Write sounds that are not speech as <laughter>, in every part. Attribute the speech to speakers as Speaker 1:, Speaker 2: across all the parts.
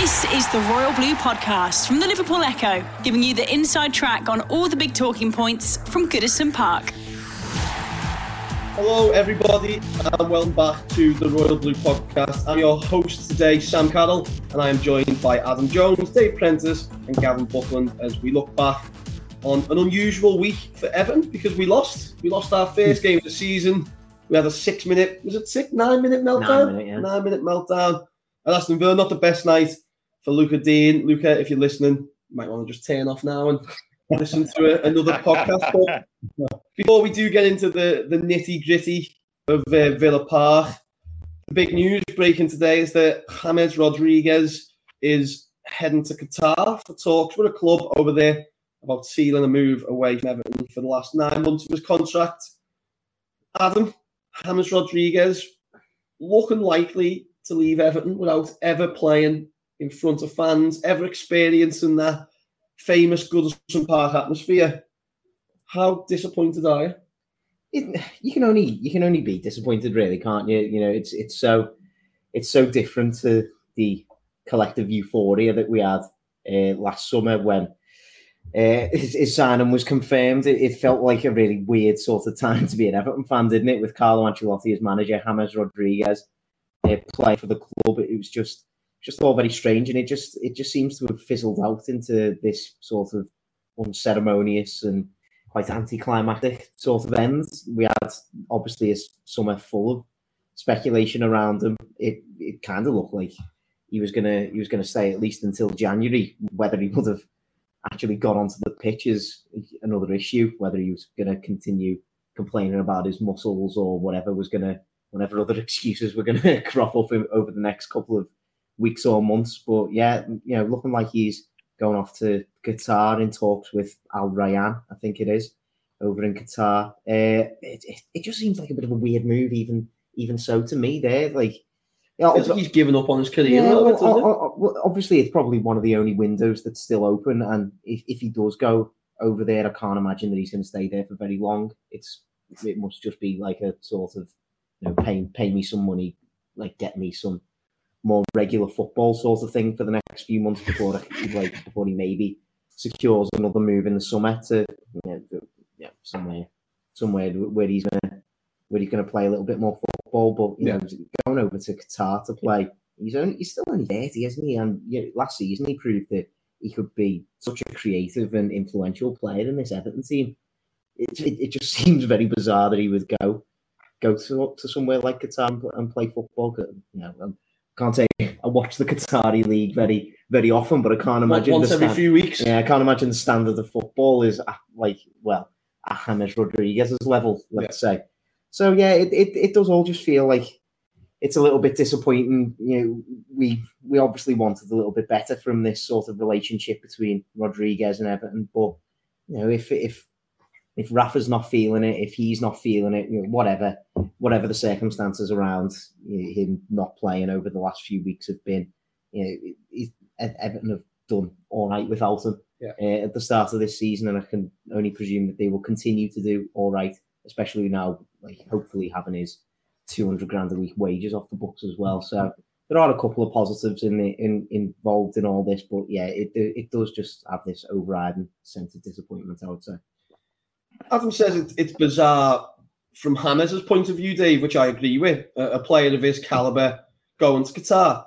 Speaker 1: This is the Royal Blue Podcast from the Liverpool Echo, giving you the inside track on all the big talking points from Goodison Park.
Speaker 2: Hello, everybody, and welcome back to the Royal Blue Podcast. I'm your host today, Sam Carroll, and I am joined by Adam Jones, Dave Prentice, and Gavin Buckland as we look back on an unusual week for Everton because we lost. We lost our first game of the season. We had a six minute, was it six, nine minute meltdown?
Speaker 3: Nine minute, yeah.
Speaker 2: Nine minute meltdown. And Aston Villa, not the best night for Luca Digne. Luca, if you're listening, you might want to just turn off now and <laughs> listen to a, another podcast. But before we do get into the, the nitty gritty of uh, Villa Park, the big news breaking today is that James Rodriguez is heading to Qatar for talks with a club over there about sealing a move away from Everton for the last nine months of his contract. Adam, James Rodriguez looking likely to leave Everton without ever playing in front of fans, ever experiencing that famous Goodison Park atmosphere. How disappointed are you?
Speaker 3: It, you can only you can only be disappointed, really, can't you? You know, it's it's so it's so different to the collective euphoria that we had uh, last summer when uh, his, his signing was confirmed. It, it, felt like a really weird sort of time to be an Everton fan, didn't it? With Carlo Ancelotti as manager, James Rodriguez uh, playing for the club. It was just just all very strange, and it just it just seems to have fizzled out into this sort of unceremonious and quite anticlimactic sort of end. We had obviously a summer full of speculation around him. It it kind of looked like he was gonna he was gonna stay at least until January. Whether he would have actually got onto the pitch is another issue. Whether he was gonna continue complaining about his muscles or whatever was gonna whatever other <laughs> excuses were gonna <laughs> crop up over the next couple of weeks or months. But yeah, you know, looking like he's going off to Qatar in talks with Al Rayyan, I think it is, over in Qatar. Uh, it, it, it just seems like a bit of a weird move, even even so to me. There, like.
Speaker 2: Yeah, like he's given up on his career.
Speaker 3: Yeah,
Speaker 2: well,
Speaker 3: bit, well, obviously, it's probably one of the only windows that's still open. And if, if he does go over there, I can't imagine that he's going to stay there for very long. It's it must just be like a sort of you know pay pay me some money, like get me some more regular football sort of thing for the next few months before like before he maybe secures another move in the summer to you know, yeah somewhere somewhere where he's gonna where he's gonna play a little bit more football. But you yeah. know, going over to Qatar to play, he's only he's still only thirty, isn't he? And you know, last season he proved that he could be such a creative and influential player in this Everton team. It, it, it just <laughs> seems very bizarre that he would go go to to somewhere like Qatar and, play football. You know, um, can't say I watch the Qatari league very very often, but I can't imagine
Speaker 2: once every
Speaker 3: stand-
Speaker 2: few weeks.
Speaker 3: Yeah, I can't imagine the standard of football is uh, like well, James Rodriguez's level, let's yeah. say. So yeah, it, it, it does all just feel like it's a little bit disappointing. You know, we we obviously wanted a little bit better from this sort of relationship between Rodriguez and Everton, but you know, if if if Rafa's not feeling it, if he's not feeling it, you know, whatever, whatever the circumstances around you know, him not playing over the last few weeks have been, you know, Everton have done all right without him
Speaker 2: yeah.
Speaker 3: uh, at the start of this season, and I can only presume that they will continue to do all right, especially now, like hopefully having his two hundred grand a week wages off the books as well. So there are a couple of positives in the in involved in all this, but yeah, it it does just have this overriding sense of disappointment. I would say.
Speaker 2: Adam says it, it's bizarre from James' point of view, Dave, which I agree with. A, a player of his caliber going to Qatar.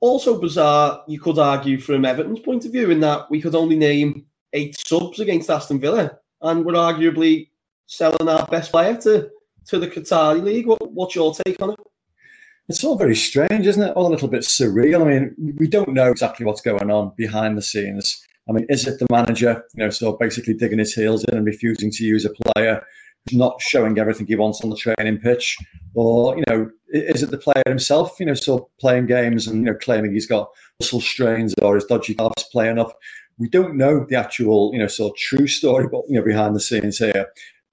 Speaker 2: Also bizarre, you could argue from Everton's point of view, in that we could only name eight subs against Aston Villa, and we're arguably selling our best player to to the Qatari league. What, what's your take on it?
Speaker 4: It's all very strange, isn't it? All a little bit surreal. I mean, we don't know exactly what's going on behind the scenes. I mean, is it the manager, you know, so basically digging his heels in and refusing to use a player who's not showing everything he wants on the training pitch? Or, you know, is it the player himself, you know, so playing games and, you know, claiming he's got muscle strains or his dodgy calves playing up? We don't know the actual, you know, sort of true story, but, you know, behind the scenes here.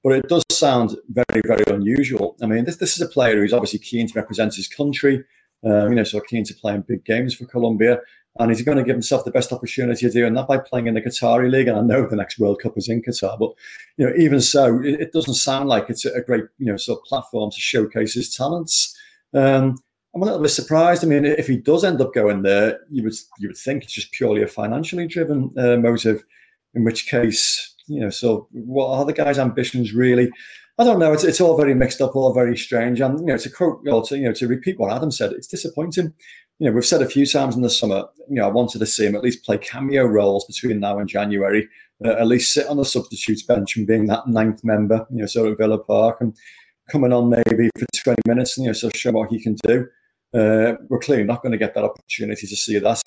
Speaker 4: But it does sound very, very unusual. I mean, this, this is a player who's obviously keen to represent his country, um, you know, so keen to play in big games for Colombia. And he's going to give himself the best opportunity of doing that by playing in the Qatari league. And I know the next World Cup is in Qatar, but you know, even so, it, it doesn't sound like it's a great, you know, sort of platform to showcase his talents. Um, I'm a little bit surprised. I mean, if he does end up going there, you would you would think it's just purely a financially driven uh, motive. In which case, you know, so what are the guy's ambitions really? I don't know. It's, it's all very mixed up, all very strange. And you know, to quote, or to, you know, to repeat what Adam said, it's disappointing. You know, we've said a few times in the summer. You know, I wanted to see him at least play cameo roles between now and January. Uh, at least sit on the substitutes bench and being that ninth member. You know, sort of Villa Park and coming on maybe for 20 minutes. And, you know, so show what he can do. Uh, we're clearly not going to get that opportunity to see that.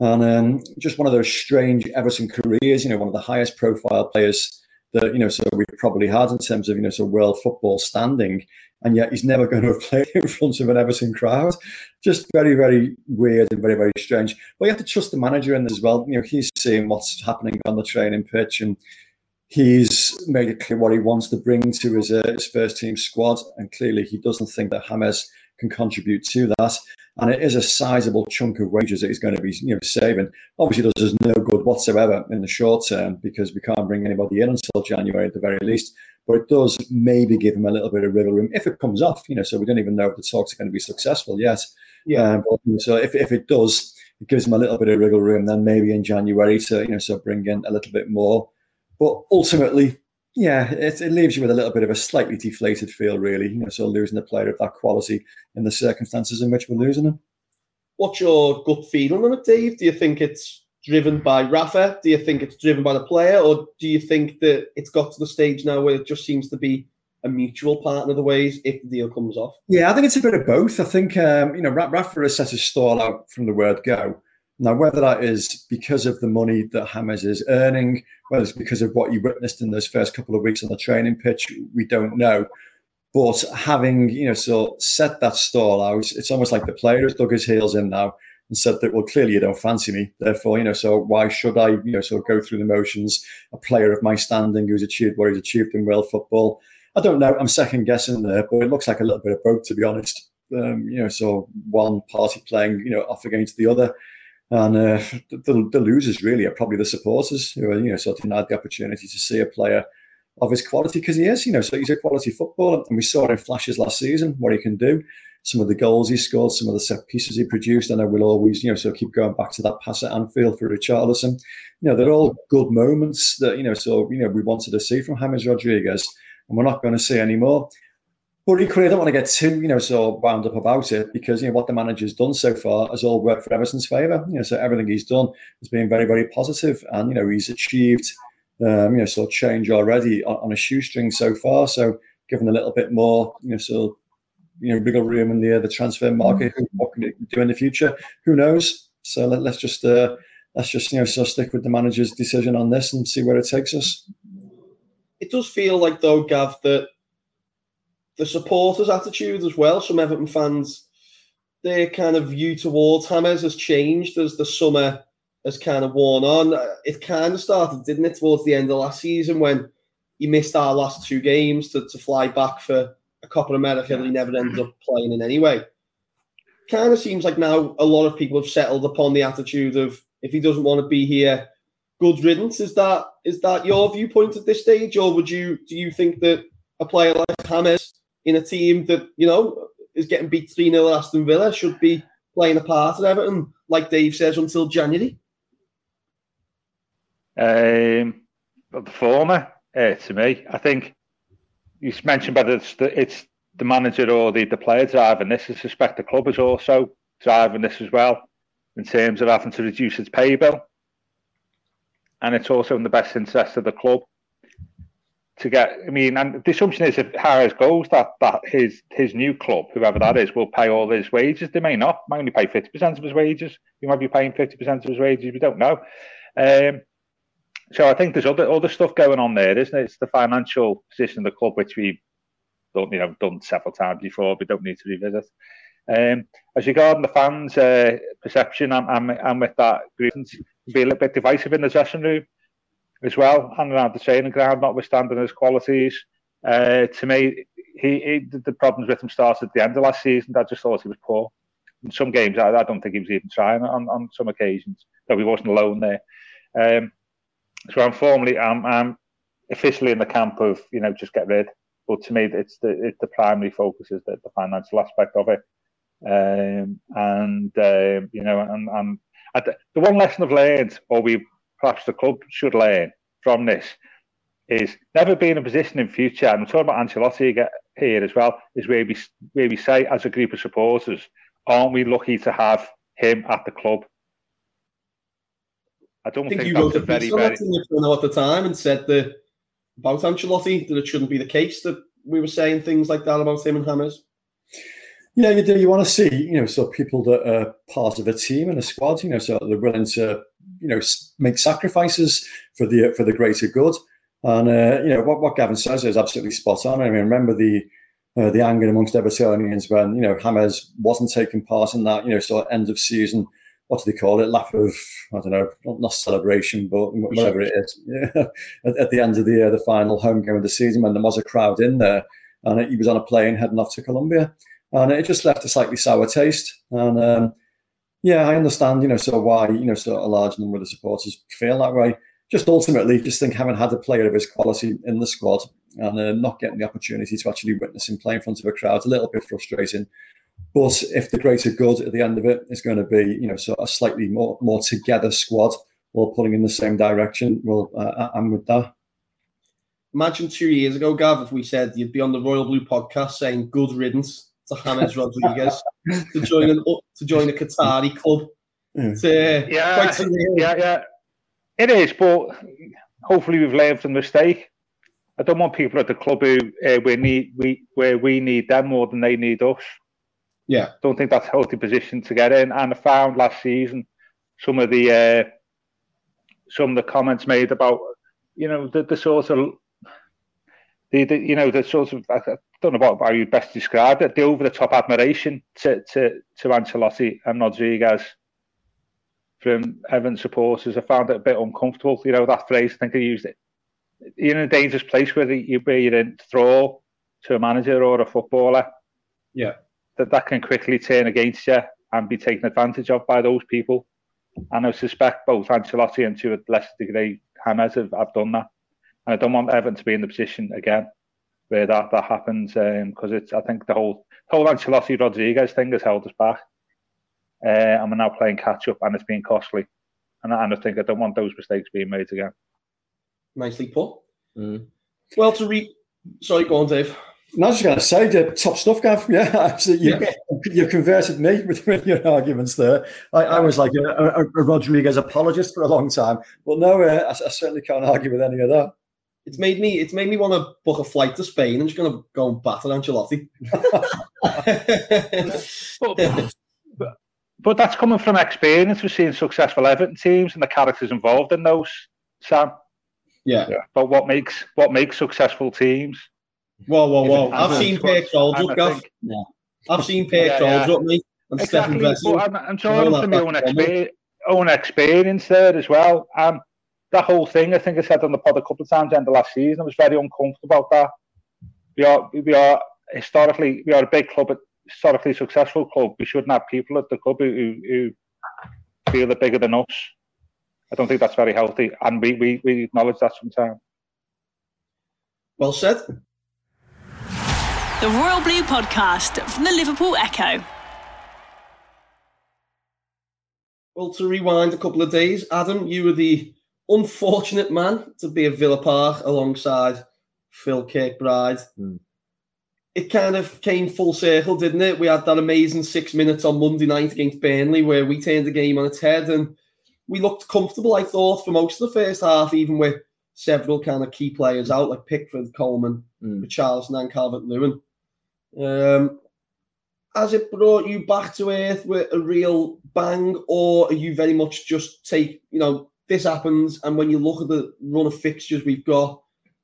Speaker 4: And um, just one of those strange Everton careers. You know, one of the highest profile players that you know, so we've probably had in terms of you know, so world football standing, and yet he's never <laughs> going to have played in front of an Everton crowd. Just very, very weird and very, very strange. But you have to trust the manager in this as well. You know, he's seeing what's happening on the training pitch, and he's made it clear what he wants to bring to his, uh, his first team squad, and clearly he doesn't think that James can contribute to that and it is a sizable chunk of wages that he's going to be you know saving. Obviously, does us no good whatsoever in the short term because we can't bring anybody in until January at the very least. But it does maybe give him a little bit of wriggle room if it comes off. You know, so we don't even know if the talks are going to be successful yet. Yeah. Um, but, so if if it does, it gives him a little bit of wriggle room. Then maybe in January to you know so bring in a little bit more. But ultimately, yeah, it, it, leaves you with a little bit of a slightly deflated feel, really. You know, so losing a player of that quality in the circumstances in which we're losing him.
Speaker 2: What's your gut feeling on it, Dave? Do you think it's driven by Rafa? Do you think it's driven by the player, or do you think that it's got to the stage now where it just seems to be a mutual partner of the ways if the deal comes off?
Speaker 4: Yeah, I think it's a bit of both. I think um, you know Rafa has set his stall out from the word go. Now, whether that is because of the money that James is earning, whether it's because of what you witnessed in those first couple of weeks on the training pitch, we don't know. But having, you know, so set that stall out, it's almost like the player has dug his heels in now and said that, well, clearly you don't fancy me. Therefore, you know, so why should I, you know, sort of go through the motions? A player of my standing who's achieved what he's achieved in world football. I don't know. I'm second guessing there, but it looks like a little bit of both, to be honest. Um, you know, so one party playing, you know, off against the other. And uh, the, the, losers really are probably the supporters who are, you know, sort of denied the opportunity to see a player of his quality because he is, you know, so he's a quality footballer. And we saw in flashes last season, what he can do. Some of the goals he scored, some of the set pieces he produced. And I will always, you know, so keep going back to that pass at Anfield for Richarlison. You know, they're all good moments that, you know, so, you know, we wanted to see from James Rodriguez. And we're not going to see any more. But equally, I don't want to get too, you know, so wound up about it because you know what the manager's done so far has all worked for Everton's favour. You know, so everything he's done has been very, very positive, and you know he's achieved, um, you know, sort of change already on, on, a shoestring so far. So given a little bit more, you know, so you know, wiggle room in the uh, the transfer market, what can it do in the future? Who knows? So let, us just uh, let's just you know so stick with the manager's decision on this and see where it takes us.
Speaker 2: It does feel like though, Gav, that the supporters' attitude as well. Some Everton fans, their kind of view towards James has changed as the summer has kind of worn on. It kind of started, didn't it, towards the end of last season when he missed our last two games to, to fly back for a Copa America that he never ended up playing in anyway. Kind of seems like now a lot of people have settled upon the attitude of if he doesn't want to be here, good riddance. Is that is that your viewpoint at this stage, or would you do you think that a player like James in a team that, you know, is getting beat 3 0 at Aston Villa should be playing a part at Everton, like Dave says, until January?
Speaker 5: Um, the former, uh, to me, I think you mentioned whether it's the, it's the manager or the, the player driving this. I suspect the club is also driving this as well in terms of having to reduce its pay bill. And it's also in the best interest of the club to get. I mean, and the assumption is if James goes, that that his his new club, whoever that is, will pay all his wages. They may not. Might only pay fifty percent of his wages. He might be paying fifty percent of his wages. We don't know. Um, so I think there's other other stuff going on there, isn't it? It's the financial position of the club, which we've done, you know, done several times before. We don't need to revisit. Um, as regarding the fans' uh, perception, I'm, I'm, I'm with that. Be a little bit divisive in the dressing room as well, and around the training ground, notwithstanding his qualities. Uh, to me, he, he, the problems with him started at the end of last season. I just thought he was poor. In some games, I, I don't think he was even trying on, on some occasions, though he wasn't alone there. Um, so I'm formally, I'm, I'm officially in the camp of, you know, just get rid. But to me, it's the, it's the primary focus is the, the financial aspect of it. Um, and um, you know, and, and the one lesson I've learned, or we perhaps the club should learn from this, is never be in a position in future. And I'm talking about Ancelotti here as well. Is where we where we say as a group of supporters, aren't we lucky to have him at the club? I don't
Speaker 2: I think,
Speaker 5: think,
Speaker 2: you
Speaker 5: that's
Speaker 2: wrote
Speaker 5: a
Speaker 2: a
Speaker 5: very
Speaker 2: piece on
Speaker 5: very.
Speaker 2: that in the Journal at the time and said that about Ancelotti that it shouldn't be the case that we were saying things like that about him and James.
Speaker 4: Yeah, you do. You want to see, you know, so people that are part of a team and a squad, you know, so they're willing to, you know, make sacrifices for the for the greater good. And uh, you know what, what Gavin says is absolutely spot on. I mean, remember the uh, the anger amongst Evertonians when you know James wasn't taking part in that, you know, sort of end of season. What do they call it? Laugh of I don't know, not, not celebration, but whatever it is. Yeah, <laughs> at, at the end of the uh, the final home game of the season when there was a crowd in there, and he was on a plane heading off to Colombia and it just left a slightly sour taste. And um, yeah, I understand, you know, so why you know, so a large number of the supporters feel that way. Just ultimately, just think having had a player of his quality in the squad and uh, not getting the opportunity to actually witness him play in front of a crowd, a little bit frustrating. But if the greater good at the end of it is going to be, you know, so a slightly more more together squad, all pulling in the same direction, well, uh, I'm with that.
Speaker 2: Imagine two years ago, Gav, if we said you'd be on the Royal Blue podcast saying good riddance to James Rodriguez to join an to join a Qatari club. To,
Speaker 5: Yeah,
Speaker 2: quite surreal.
Speaker 5: yeah, yeah. It is, but hopefully we've learned from the mistake. I don't want people at the club who uh, we need we where we need them more than they need us.
Speaker 2: Yeah.
Speaker 5: Don't think that's a healthy position to get in. And I found last season some of the uh, some of the comments made about you know the, the sort of the, the you know the sort of I don't know about how you best describe it the over the top admiration to to to Ancelotti and Rodriguez from Everton supporters. I found it a bit uncomfortable. You know that phrase. I think I used it. You're in a dangerous place where you where you're in thrall to a manager or a footballer.
Speaker 2: Yeah.
Speaker 5: That that can quickly turn against you and be taken advantage of by those people. And I suspect both Ancelotti and to a lesser degree James have, have done that. And I don't want Everton to be in the position again where that, that happens because it's I think the whole whole Ancelotti Rodriguez thing has held us back. Uh, and we're now playing catch up and it's been costly. And, I- and I think I don't want those mistakes being made again.
Speaker 2: Nicely put.
Speaker 3: Mm.
Speaker 2: Well, to read. Sorry, go on, Dave.
Speaker 4: No, I was just going to say, the top stuff, Gav. <laughs> Yeah, absolutely. You, You've converted me with, with <laughs> your arguments there. I, I was like a, a, a Rodriguez apologist for a long time, but no, uh, I, I certainly can't argue with any of that.
Speaker 2: It's made me. It's made me want to book a flight to Spain. I'm just going to go and batter Ancelotti. <laughs>
Speaker 5: But, but, <laughs> but that's coming from experience. We're seeing successful Everton teams and the characters involved in those, Sam.
Speaker 2: yeah.
Speaker 5: But what makes what makes successful teams?
Speaker 2: Whoa, whoa, whoa! I've
Speaker 5: I
Speaker 2: seen
Speaker 5: think- Per
Speaker 2: Krøldrup,
Speaker 5: I
Speaker 2: Gav.
Speaker 5: think-
Speaker 2: I've seen Pear
Speaker 5: Yeah,
Speaker 2: Charles
Speaker 5: yeah.
Speaker 2: up, mate. And Stefan
Speaker 5: Exactly. Wessels. I'm, I'm talking from my own, exper- own experience there as well. Um, that whole thing, I think I said on the pod a couple of times end of last season, I was very uncomfortable about that. We are, we are historically, we are a big club, a historically successful club. We shouldn't have people at the club who, who, who feel they're bigger than us. I don't think that's very healthy, and we, we, we acknowledge that sometimes.
Speaker 2: Well said.
Speaker 1: The Royal Blue Podcast from the Liverpool Echo.
Speaker 2: Well, to rewind a couple of days, Adam, you were the unfortunate man to be at Villa Park alongside Phil Kirkbride.
Speaker 3: Hmm.
Speaker 2: It kind of came full circle, didn't it? We had that amazing six minutes on Monday night against Burnley where we turned the game on its head and we looked comfortable, I thought, for most of the first half, even with several kind of key players out like Pickford, Coleman,
Speaker 3: Mm.
Speaker 2: And Calvert Lewin. Um, has it brought you back to earth with a real bang, or are you very much just take, you know, this happens, and when you look at the run of fixtures we've got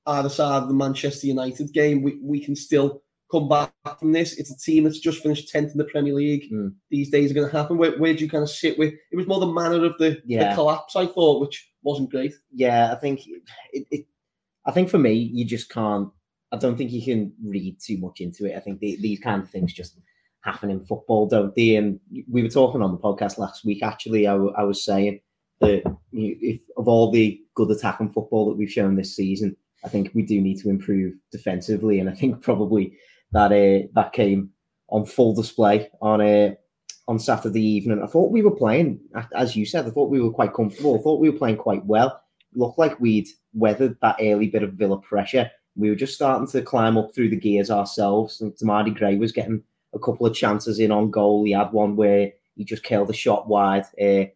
Speaker 2: either side of the Manchester United game, we, we can still come back from this. It's a team that's just finished 10th in the Premier League.
Speaker 3: Mm.
Speaker 2: These days are going to happen. Where, where do you kind of sit with? It was more the manner of the,
Speaker 3: Yeah.
Speaker 2: the collapse, I thought, which wasn't great.
Speaker 3: yeah, I think it, it. I think for me, you just can't. I don't think you can read too much into it. I think the, these kind of things just happen in football, don't they? And we were talking on the podcast last week. Actually, I, w- I was saying that if of all the good attack attacking football that we've shown this season, I think we do need to improve defensively, and I think probably that uh, that came on full display on a on Saturday evening. I thought we were playing, as you said, I thought we were quite comfortable. I thought we were playing quite well. Looked like we'd weathered that early bit of Villa pressure. We were just starting to climb up through the gears ourselves. And Demarai Gray was getting a couple of chances in on goal. He had one where he just killed a shot wide. Uh,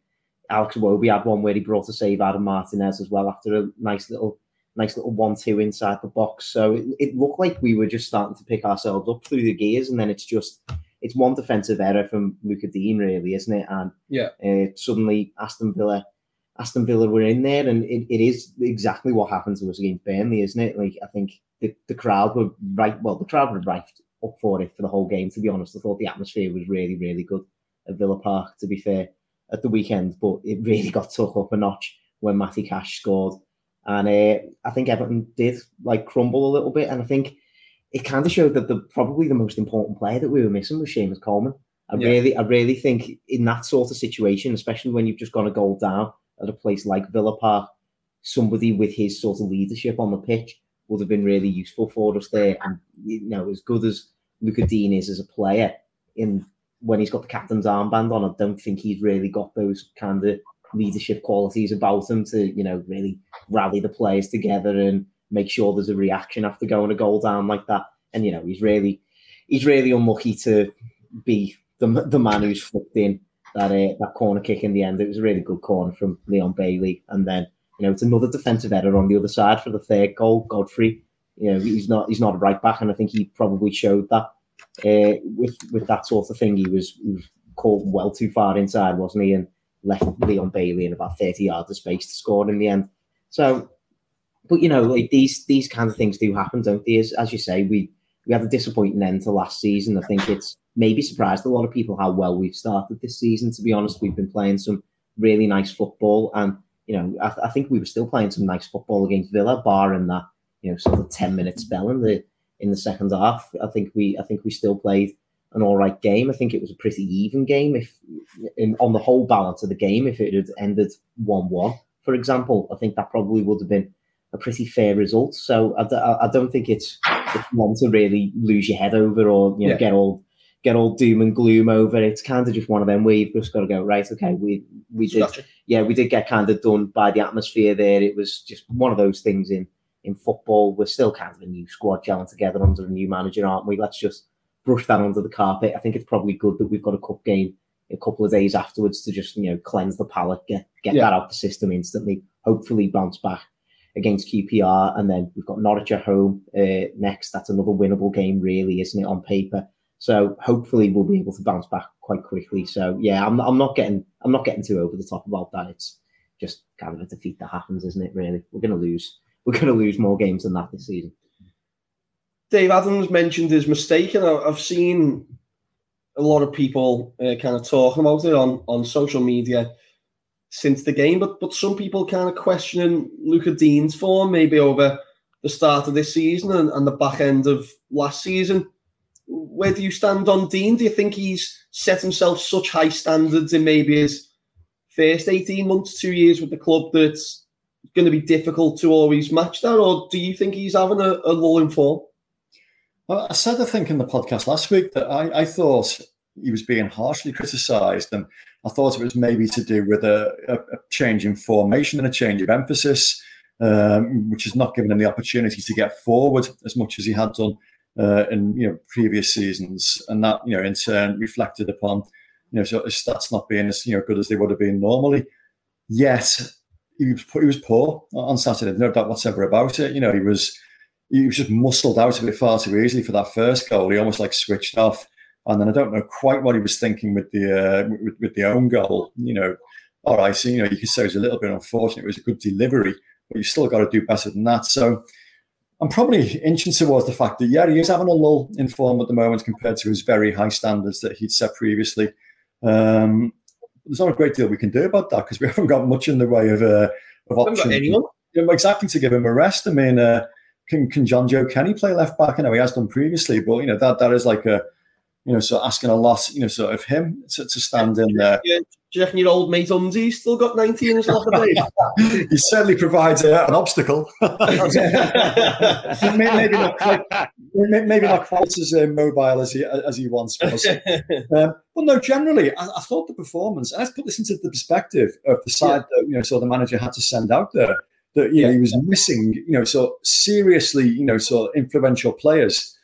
Speaker 3: Alex Iwobi had one where he brought a save Adam Martinez as well after a nice little nice little one-two inside the box. So it, it, looked like we were just starting to pick ourselves up through the gears, and then it's just it's one defensive error from Lucas Digne, really, isn't it? And
Speaker 2: yeah,
Speaker 3: uh, suddenly Aston Villa, Aston Villa were in there, and it, it is exactly what happened to us against Burnley, isn't it? Like I think the, the crowd were right. Well, the crowd were right up for it for the whole game. To be honest, I thought the atmosphere was really, really good at Villa Park. To be fair, at the weekend, but it really <laughs> got took up a notch when Matty Cash scored. And uh, I think Everton did like crumble a little bit. And I think it kind of showed that the probably the most important player that we were missing was Seamus Coleman. I yeah. really, I really think in that sort of situation, especially when you've just gone a goal down at a place like Villa Park, somebody with his sort of leadership on the pitch would have been really useful for us there. And you know, as good as Lucas Digne is as a player, in when he's got the captain's armband on, I don't think he's really got those kind of leadership qualities about him to, you know, really rally the players together and make sure there's a reaction after going a goal down like that. And you know, he's really he's really unlucky to be the the man who's flipped in that uh, that corner kick in the end. It was a really good corner from Leon Bailey, and then you know it's another defensive error on the other side for the third goal. Godfrey, you know, he's not he's not a right back, and I think he probably showed that uh, with with that sort of thing. He was, he was caught well too far inside, wasn't he? And left Leon Bailey in about 30 yards of space to score in the end. So, but you know, like these these kind of things do happen, don't they? As, as you say, we we had a disappointing end to last season. I think it's maybe surprised a lot of people how well we've started this season. To be honest, we've been playing some really nice football, and you know, I, I think we were still playing some nice football against Villa, bar in that you know sort of 10 minute spell in the in the second half. I think we I think we still played an all right game. I think it was a pretty even game. If in, on the whole balance of the game, if it had ended one-one, for example, I think that probably would have been a pretty fair result. So I, I don't think it's, it's one to really lose your head over or you know yeah. get all get all doom and gloom over. It's kind of just one of them where you've just got to go right. Okay, we we did yeah we did get kind of done by the atmosphere there. It was just one of those things in in football. We're still kind of a new squad gelling together under a new manager, aren't we? Let's just brush that under the carpet. I think it's probably good that we've got a cup game a couple of days afterwards to just you know cleanse the palate, get get yeah. that out the system instantly. Hopefully, bounce back against QPR, and then we've got Norwich at home uh, next. That's another winnable game, really, isn't it, on paper? So hopefully, we'll be able to bounce back quite quickly. So yeah, I'm I'm not getting I'm not getting too over the top about that. It's just kind of a defeat that happens, isn't it? Really, we're going to lose. We're going to lose more games than that this season.
Speaker 2: Dave Adams mentioned his mistake, and I've seen a lot of people uh, kind of talking about it on, on social media since the game, but but some people kind of questioning Luca Digne's form maybe over the start of this season and, and the back end of last season. Where do you stand on Digne? Do you think he's set himself such high standards in maybe his first 18 months, two years with the club that's going to be difficult to always match that? Or do you think he's having a, a lull in form?
Speaker 4: Well, I said, I think, in the podcast last week that I, I thought he was being harshly criticised, and I thought it was maybe to do with a, a, a change in formation and a change of emphasis, um, which has not given him the opportunity to get forward as much as he had done uh, in you know previous seasons, and that you know in turn reflected upon you know so his stats not being as you know good as they would have been normally. Yet he was he was poor on Saturday, no doubt whatsoever about it. You know he was he was just muscled out a bit far too easily for that first goal. He almost like switched off. And then I don't know quite what he was thinking with the uh, with, with, the own goal. You know, all right, so you know you could say it was a little bit unfortunate. It was a good delivery, but you still got to do better than that. So I'm probably inching towards the fact that yeah, he is having a lull in form at the moment compared to his very high standards that he'd set previously. Um, there's not a great deal we can do about that because we <laughs> haven't got much in the way of uh, of options. Exactly to give him a rest. I mean. Uh, can can Jonjoe Kenny play left back? I know he has done previously, but you know that that is like a you know, so asking a lot, you know, sort of him to, to stand in there.
Speaker 2: Yeah. Do you reckon your old mate Unzi still got 19 as well today?
Speaker 4: he certainly provides uh, an obstacle. <laughs> maybe, not, maybe not quite as uh, mobile as he as he once was. <laughs> Um, but no, generally, I, I, thought the performance. And let's put this into the perspective of the side yeah. that you know, so the manager had to send out there. That yeah, he was missing, you know, so seriously, you know, so influential players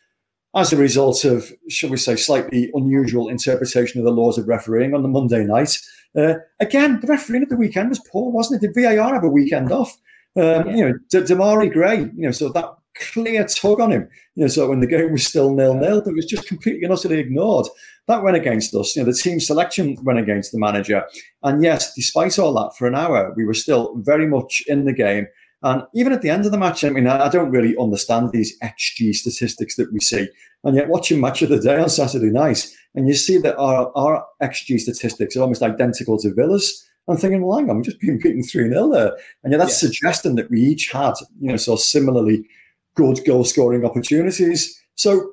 Speaker 4: as a result of, shall we say, slightly unusual interpretation of the laws of refereeing on the Monday night. Uh, again, the refereeing at the weekend was poor, wasn't it? Did VAR have a weekend off? Um, you know, D- Demarai Gray, you know, so that clear tug on him, you know, so when the game was still nil nil, that was just completely and utterly ignored. That went against us. You know, the team selection went against the manager. And yes, despite all that, for an hour, we were still very much in the game. And even at the end of the match, I mean, I don't really understand these XG statistics that we see. And yet, watching Match of the Day on Saturday night, and you see that our, our XG statistics are almost identical to Villa's. I'm thinking, well, hang on, we've just been beaten 3 0 there. And yet, that's yeah. suggesting that we each had, you know, so similarly good goal scoring opportunities. So,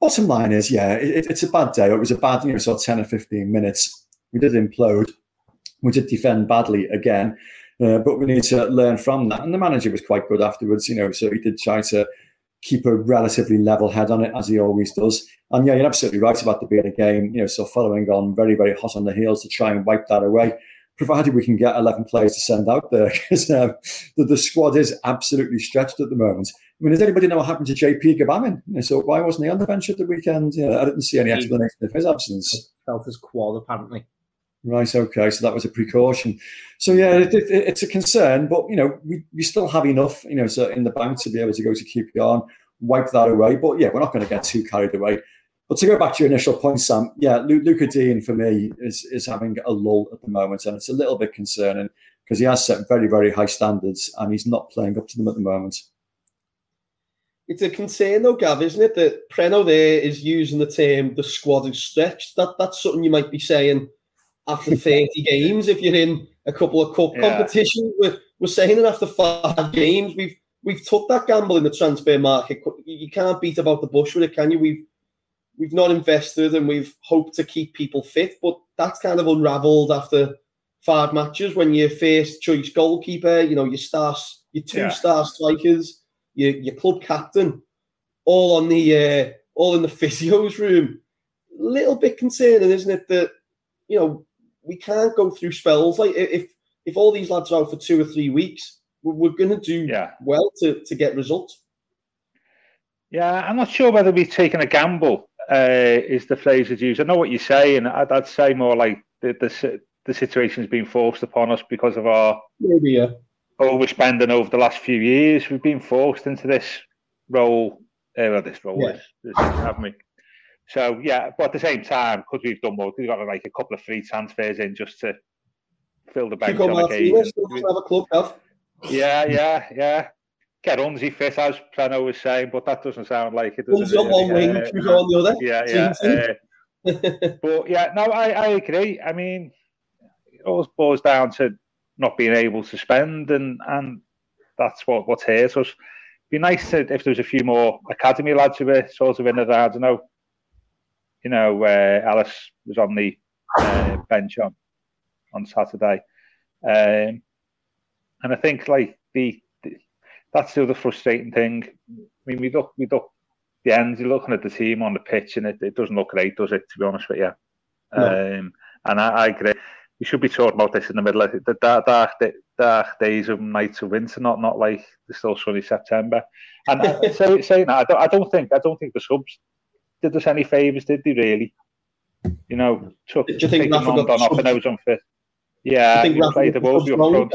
Speaker 4: bottom line is, yeah, it, it's a bad day. It was a bad, you know, sort of 10 or 15 minutes. We did implode. We did defend badly again. Uh, but we need to learn from that. And the manager was quite good afterwards, you know, so he did try to keep a relatively level head on it as he always does. And yeah, you're absolutely right about the being a game, you know, so following on very, very hot on the heels to try and wipe that away, provided we can get 11 players to send out there <laughs> because um, the, the, squad is absolutely stretched at the moment. I mean, does anybody know what happened to JP Gbamin? You know, so why wasn't he on the bench at the weekend? You know, I didn't see any explanation of his absence.
Speaker 3: Felt his quad, apparently.
Speaker 4: Right. Okay. So that was a precaution. So yeah, it, it, it's a concern, but you know, we, we still have enough, you know, so in the bank to be able to go to QPR and wipe that away. But yeah, we're not going to get too carried away. But to go back to your initial point, Sam, yeah, Lucas Digne for me is is having a lull at the moment, and it's a little bit concerning because he has set very very high standards and he's not playing up to them at the moment.
Speaker 2: It's a concern though, Gav, isn't it? That Preno there is using the term the squad is stretched. That that's something you might be saying after 30 games if you're in a couple of cup yeah. competitions. We're, we're saying that after five games, we've we've took that gamble in the transfer market. You can't beat about the bush with it, can you? We've we've not invested and we've hoped to keep people fit, but that's kind of unravelled after five matches when your first choice goalkeeper, you know, your stars, your two yeah. star strikers, your your club captain, all on the uh, all in the <laughs> physio's room. Little bit concerning, isn't it? That you know we can't go through spells like if if all these lads are out for two or three weeks, we're, going to do yeah. well to to get results.
Speaker 5: Yeah, I'm not sure whether we've taken a gamble. Uh, is the phrase that's used? I know what you're saying. I'd, I'd say more like the, the the situation has been forced upon us because of our
Speaker 2: maybe yeah
Speaker 5: overspending over the last few years. We've been forced into this role. Uh, this role, yeah. this, this, haven't we? So yeah, but at the same time, because we've done more, we've got like a couple of free transfers in just to fill the bench on occasion.
Speaker 2: Have a club, have.
Speaker 5: Yeah, yeah, yeah. Get Unzi fit, as Preno was saying, but that doesn't sound like it.
Speaker 2: Unzi on one wing, uh, on the other.
Speaker 5: Yeah, yeah. Uh, but yeah, no, I, I agree. I mean, it all boils down to not being able to spend, and and that's what what hurts us. Be nice to, if there was a few more academy lads who were sort of in the I don't know, you know, uh, Alice was on the uh, bench on on Saturday, um, and I think like the, the, that's the other frustrating thing. I mean, we look we look the end. You're looking at the team on the pitch, and it, it doesn't look great, does it? To be honest with you, no. um, and I, I, agree. We should be talking about this in the middle of the dark, dark, dark days of nights of winter, not not like the still sunny September. And uh, <laughs> say, saying that, I don't, I don't think I don't think the subs did us any favours, did they really? You know, took
Speaker 2: do you think Rafa got
Speaker 5: off and I was unfit. Yeah,
Speaker 2: think
Speaker 5: play the Wolves up front.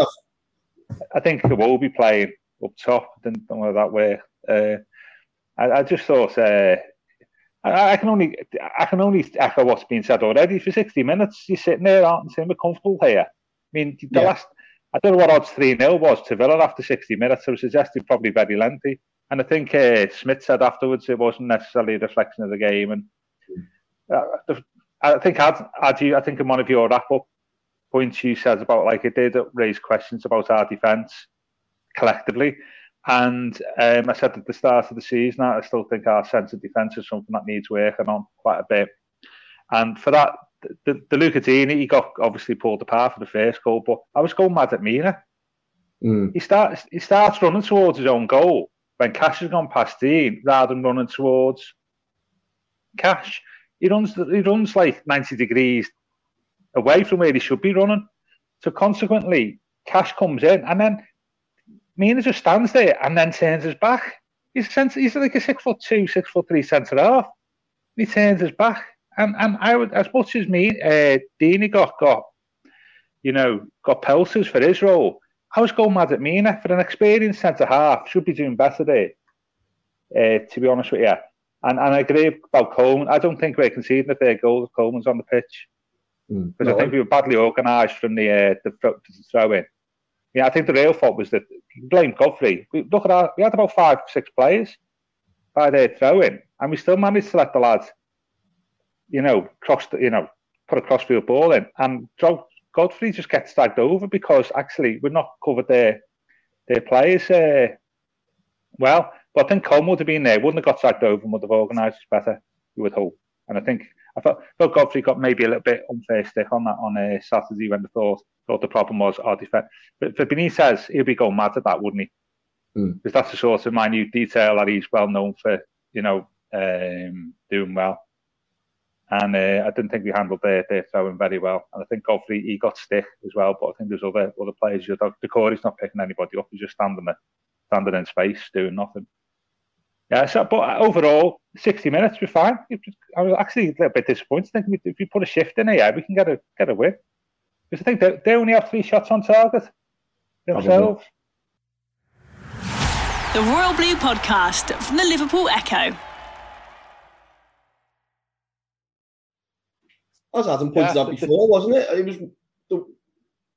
Speaker 5: I think the will be playing up top. Didn't know that way. Uh, I, I, just thought uh, I, I, can only I can only echo what's been said already. For sixty minutes, you're sitting there, aren't you? Saying we're comfortable here. I mean, the yeah. last I don't know what odds three 0 was to Villa after sixty minutes. I would suggest probably very lengthy. And I think uh, Smith said afterwards it wasn't necessarily a reflection of the game. And uh, I think I'd, I'd, I think in one of your wrap up points you said about like it did raise questions about our defence collectively. And um, I said at the start of the season, I still think our sense of defence is something that needs working on quite a bit. And for that, the, the Luca Digne, he got obviously pulled apart for the first goal, but I was going mad at Mina.
Speaker 3: Mm.
Speaker 5: He starts he starts running towards his own goal when Cash has gone past Digne rather than running towards Cash. He runs he runs like 90 degrees away from where he should be running. So consequently, Cash comes in and then Mina just stands there and then turns his back. He's centre, he's like a six foot two, six foot three centre half. He turns his back. And and I would as much as me, uh Deeney got got you know, got pelters for his role. I was going mad at Mina for an experienced centre half, should be doing better there. Uh, to be honest with you. And and I agree about Coleman. I don't think we're conceding the third goal if Coleman's on the pitch.
Speaker 3: Mm.
Speaker 5: Because I think we were badly organised from the uh, the throw, the throw in. Yeah, I think the real fault was that blame Godfrey. We, look at our, we had about five, six players by their throw in, and we still managed to let the lads, you know, cross, the, you know, put a crossfield ball in, and Godfrey just gets dragged over because actually we're not covered their their players uh, well. But I think Coleman would have been there, wouldn't have got dragged over, and would have organised better. You would hope, and I think I thought, thought Godfrey got maybe a little bit unfair stick on that on a Saturday when the thought thought the problem was our defence. But for Benitez, he'd be going mad at that, wouldn't he?
Speaker 3: Mm.
Speaker 5: Because that's the sort of minute detail that he's well known for, you know, um, doing well. And uh, I didn't think we handled their, their throwing very well. And I think Godfrey, he got stick as well. But I think there's other other players. You know, Doucouré's not picking anybody up. He's just standing there, standing in space, doing nothing. Yeah, so, but overall, 60 minutes, we're fine. I was actually a little bit disappointed. Thinking if we put a shift in here, we can get a get a win. Because I think they, they only have three shots on target themselves.
Speaker 1: The Royal Blue Podcast from the Liverpool Echo.
Speaker 2: As Adam pointed yeah, out before, wasn't it? It was the,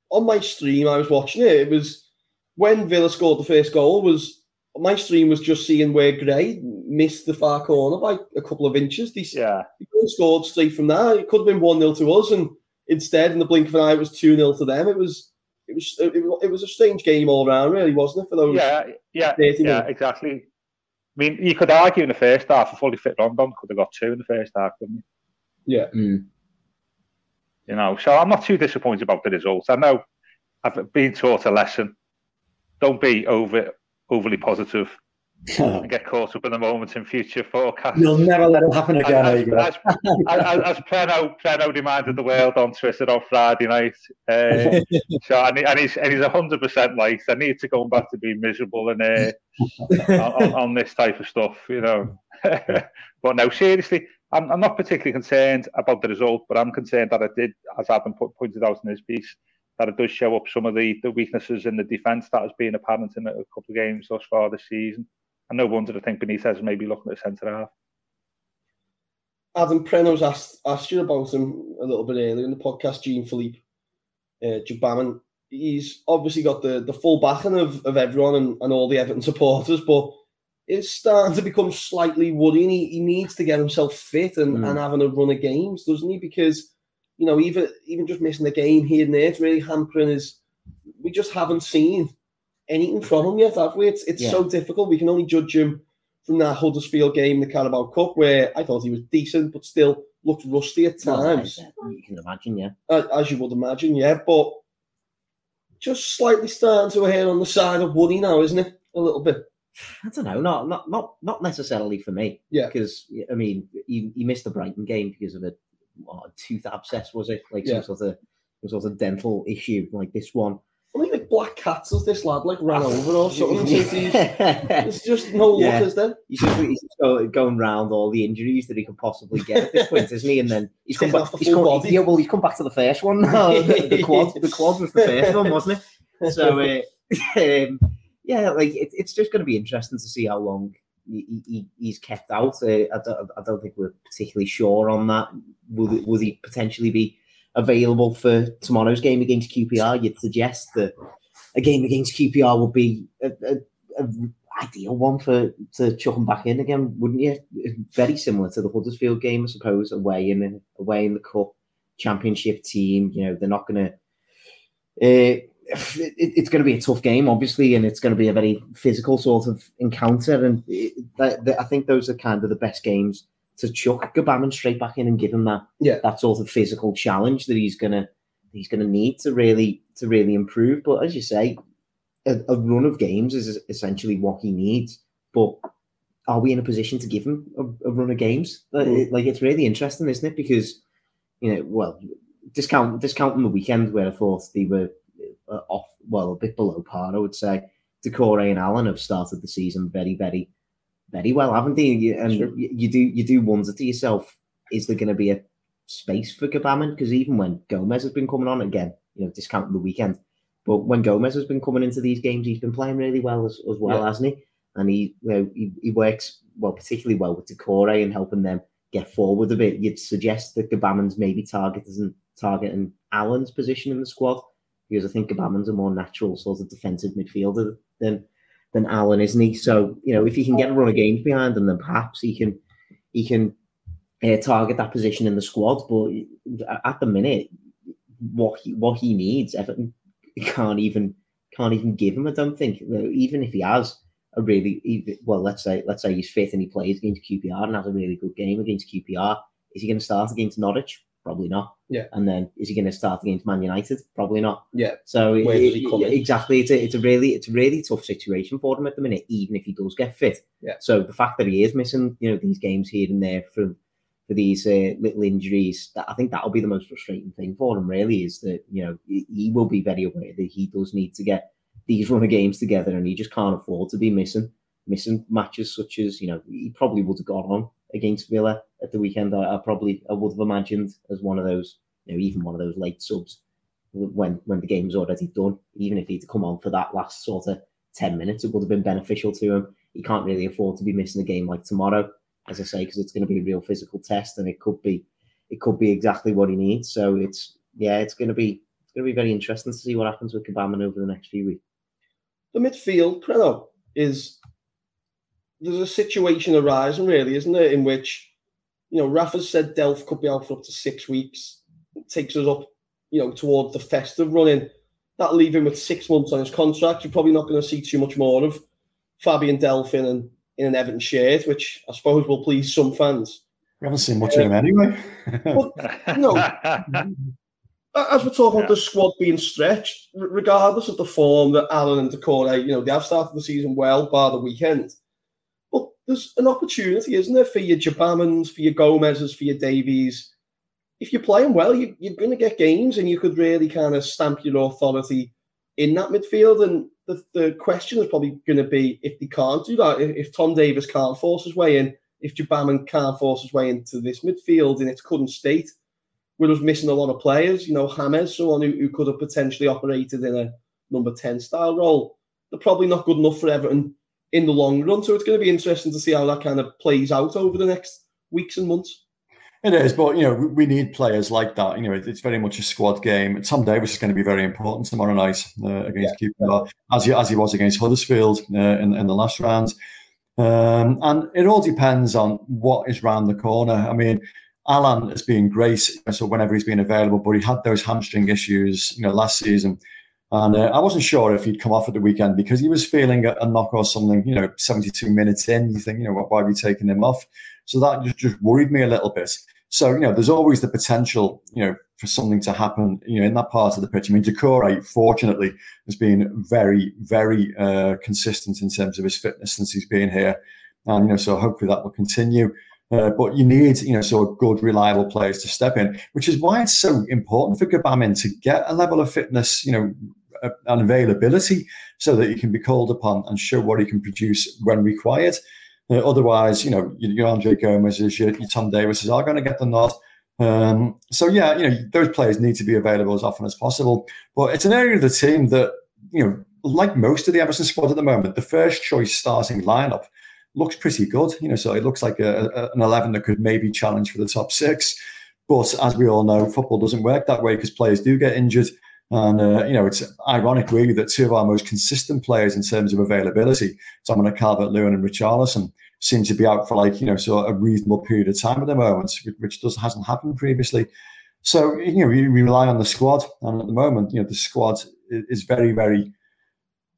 Speaker 2: on my stream. I was watching it. It was when Villa scored the first goal. Was my stream was just seeing where Gray missed the far corner by a couple of inches. They,
Speaker 5: yeah,
Speaker 2: he scored straight from there. It could have been one 0 to us, and instead, in the blink of an eye, it was two 0 to them. It was it was it, it, was a strange game all around, really, wasn't it? For those,
Speaker 5: yeah, yeah, yeah, exactly. I mean, you could argue in the first half, a fully fit Rondon could have got two in the first half, couldn't
Speaker 2: he? Yeah.
Speaker 3: Mm.
Speaker 5: You know, so I'm not too disappointed about the results. I know I've been taught a lesson. Don't be over overly positive and get caught up in the moment in future forecasts.
Speaker 4: You'll never let it happen again.
Speaker 5: As, as, as, as Preno, Preno demanded the world on Twitter on Friday night. Uh, <laughs> so and, and he's and he's hundred percent right. I need to go back to being miserable and uh, <laughs> on, on, this type of stuff, you know. <laughs> but no, seriously, I'm, I'm not particularly concerned about the result, but I'm concerned that it did, as Adam pointed out in his piece, that it does show up some of the, the weaknesses in the defence that has been apparent in a couple of games thus far this season. And no wonder I think Benitez is maybe looking at centre half.
Speaker 2: Adam Preno's asked asked you about him a little bit earlier in the podcast, Jean Philippe uh. He's obviously got the, the full backing of, of everyone and, and all the Everton supporters, but it's starting to become slightly worrying. He, he needs to get himself fit and, mm. and having a run of games, doesn't he? Because, you know, even even just missing a game here and there, it's really hampering his. We just haven't seen anything from him yet, have we? It's it's yeah. so difficult. We can only judge him from that Huddersfield game, the Carabao Cup, where I thought he was decent, but still looked rusty at times.
Speaker 3: Well, you can imagine, yeah.
Speaker 2: As you would imagine, yeah. But just slightly starting to head on the side of Woody now, isn't it? A little bit. <sighs>
Speaker 3: I don't know, not not not not necessarily for me.
Speaker 2: Yeah,
Speaker 3: because I mean, he, he missed the Brighton game because of a, what, a tooth abscess, was it? Like
Speaker 2: yeah.
Speaker 3: some sort of some sort of dental issue. Like this one,
Speaker 2: I mean, like black cats as this lad like ran over or something. It's just no yeah. is there?
Speaker 3: He's just, he's just going round all the injuries that he could possibly get at this point, isn't he? And then he's come back. He's come, yeah, well, he's come back to the first one. The, <laughs> the quad, the quad was the first one, wasn't it? <laughs> So, uh, <laughs> um, yeah, like it, it's just going to be interesting to see how long he, he, he's kept out. Uh, I, don't, I don't think we're particularly sure on that. Will, will he potentially be? available for tomorrow's game against QPR, you'd suggest that a game against QPR would be a, a, a ideal one for to chuck him back in again, wouldn't you? Very similar to the Huddersfield game, I suppose, away in away in the cup championship team. You know, they're not going to. Uh, it, it's going to be a tough game, obviously, and it's going to be a very physical sort of encounter. And it, that, that, I think those are kind of the best games to chuck Gbamin straight back in and give him that
Speaker 2: Yeah.
Speaker 3: that sort of physical challenge that he's gonna he's gonna need to really to really improve. But as you say, a, a run of games is essentially what he needs. But are we in a position to give him a, a run of games? Like,
Speaker 2: Mm.
Speaker 3: like, it's really interesting, isn't it? Because you know, well, discount discounting the weekend where I thought they were uh, off, well, a bit below par, I would say. Doucouré and Allan have started the season very, very, very well, haven't they? And
Speaker 2: Sure.
Speaker 3: you, you do you do wonder to yourself, is there going to be a space for Gbamin? Because even when Gomes has been coming on again, you know, discounting the weekend, but when Gomes has been coming into these games, he's been playing really well as, as well,
Speaker 2: Yeah.
Speaker 3: hasn't he? And he, you know, he, he works well, particularly well with Doucouré and helping them get forward a bit. You'd suggest that Gbamin's maybe targeting targeting Allan's position in the squad because I think Gbamin's a more natural sort of defensive midfielder than than Allan, isn't he? So you know, if he can get a run of games behind him, then perhaps he can he can uh, target that position in the squad. But at the minute, what he what he needs, Everton can't even can't even give him. I don't think, even if he has a really well, let's say let's say he's fit and he plays against QPR and has a really good game against QPR. Is he going to start against Norwich? Probably not.
Speaker 2: Yeah.
Speaker 3: And then is he going to start against Man United? Probably not.
Speaker 2: Yeah.
Speaker 3: So it-
Speaker 2: does he come in?
Speaker 3: exactly, it's a, it's a really it's a really tough situation for him at the minute, even if he does get fit.
Speaker 2: Yeah.
Speaker 3: So the fact that he is missing, you know, these games here and there for for these uh, little injuries, that I think that'll be the most frustrating thing for him. Really, is that you know he, will be very aware that he does need to get these <laughs> run of games together, and he just can't afford to be missing missing matches such as you know he probably would have gone on against Villa at the weekend. I, I probably I would have imagined as one of those, you know, even one of those late subs when when the game's already done. Even if he'd come on for that last sort of ten minutes, it would have been beneficial to him. He can't really afford to be missing a game like tomorrow, as I say, because it's going to be a real physical test, and it could be it could be exactly what he needs. So it's yeah, it's going to be it's going to be very interesting to see what happens with Gbamin over the next few weeks.
Speaker 2: the midfield, Preno, is there's a situation arising, really, isn't there, in which, you know, Rafa's said Delph could be out for up to six weeks. It takes us up, you know, towards the festive running. That'll leave him with six months on his contract. You're probably not going to see too much more of Fabian Delph in an, in an Everton shirt, which I suppose will please some fans.
Speaker 4: We haven't seen much of him um, anyway.
Speaker 2: No. As we're talking about the squad being stretched, r- regardless of the form that Allan and Doucouré, you know, they have started the season well, bar the weekend. There's an opportunity, isn't there, for your Gbamins, for your Gomes's, for your Davies. If you're playing well, you, you're going to get games and you could really kind of stamp your authority in that midfield. And the, the question is probably going to be if they can't do that, if, if Tom Davies can't force his way in, if Gbamin can't force his way into this midfield in its current state, we're missing a lot of players. You know, Hammers, someone who, who could have potentially operated in a number 10 style role. They're probably not good enough for Everton in the long run. So it's going to be interesting to see how that kind of plays out over the next weeks and months.
Speaker 4: It is, but you know we- need players like that. You know, it's very much a squad game. Tom Davies is going to be very important tomorrow night uh, against QPR, as he as he was against Huddersfield uh, in in the last round. Um, and it all depends on what is round the corner. I mean, Allan has been great, so whenever he's been available, but he had those hamstring issues, you know, last season. And uh, I wasn't sure if he'd come off at the weekend because he was feeling a, a knock or something, you know, 72 minutes in. You think, you know, why are we taking him off? So that just, just worried me a little bit. So, you know, there's always the potential, you know, for something to happen, you know, in that part of the pitch. I mean, Doucouré, fortunately, has been very, very uh, consistent in terms of his fitness since he's been here. And, you know, so hopefully that will continue. Uh, but you need, you know, sort of good, reliable players to step in, which is why it's so important for Gbamin to get a level of fitness, you know, uh, and availability so that he can be called upon and show what he can produce when required. Uh, otherwise, you know, your, your Andre Gomes's, your, your Tom Davises are going to get the nod. Um, so yeah, you know, those players need to be available as often as possible. But it's an area of the team that, you know, like most of the Everton squad at the moment, the first choice starting lineup looks pretty good. You know, so it looks like a, a, an eleven that could maybe challenge for the top six. But as we all know, football doesn't work that way because players do get injured. And, uh, you know, it's ironic, really, that two of our most consistent players in terms of availability, Dominic Calvert-Lewin and Richarlison, seem to be out for like, you know, sort of a reasonable period of time at the moment, which does hasn't happened previously. So, you know, we, we rely on the squad. And at the moment, you know, the squad is very, very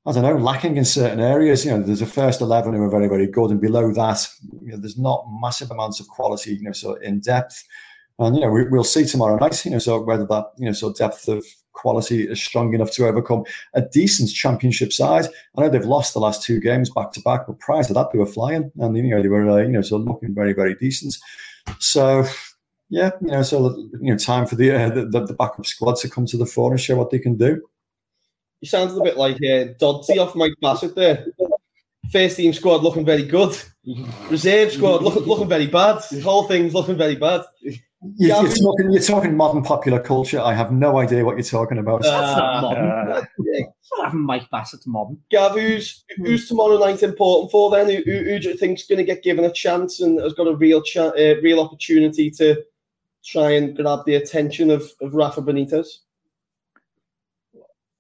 Speaker 4: I don't know, lacking in certain areas. You know, there's a first eleven who are very, very good, and below that, you know, there's not massive amounts of quality. You know, so in depth, and you know, we, will see tomorrow night. You know, so whether that you know, so depth of quality is strong enough to overcome a decent championship side. I know they've lost the last two games back to back, but prior to that, they were flying, and you know, they were uh, you know, so looking very, very decent. So yeah, you know, so you know, time for the, uh, the the backup squad to come to the fore and show what they can do.
Speaker 2: You sounded a bit like uh, Doddsy off Mike Bassett there. First team squad looking very good. Reserve squad looking looking very bad. The whole thing's looking very bad.
Speaker 4: You're, you're, talking, you're talking modern popular culture. I have no idea what you're talking about.
Speaker 3: Uh, That's not modern. Uh, yeah. not having Mike Bassett's modern.
Speaker 2: Gav, who's, who's tomorrow night important for then? Who, who, who do you think's going to get given a chance and has got a real cha- uh, real opportunity to try and grab the attention of, of Rafa Benitez?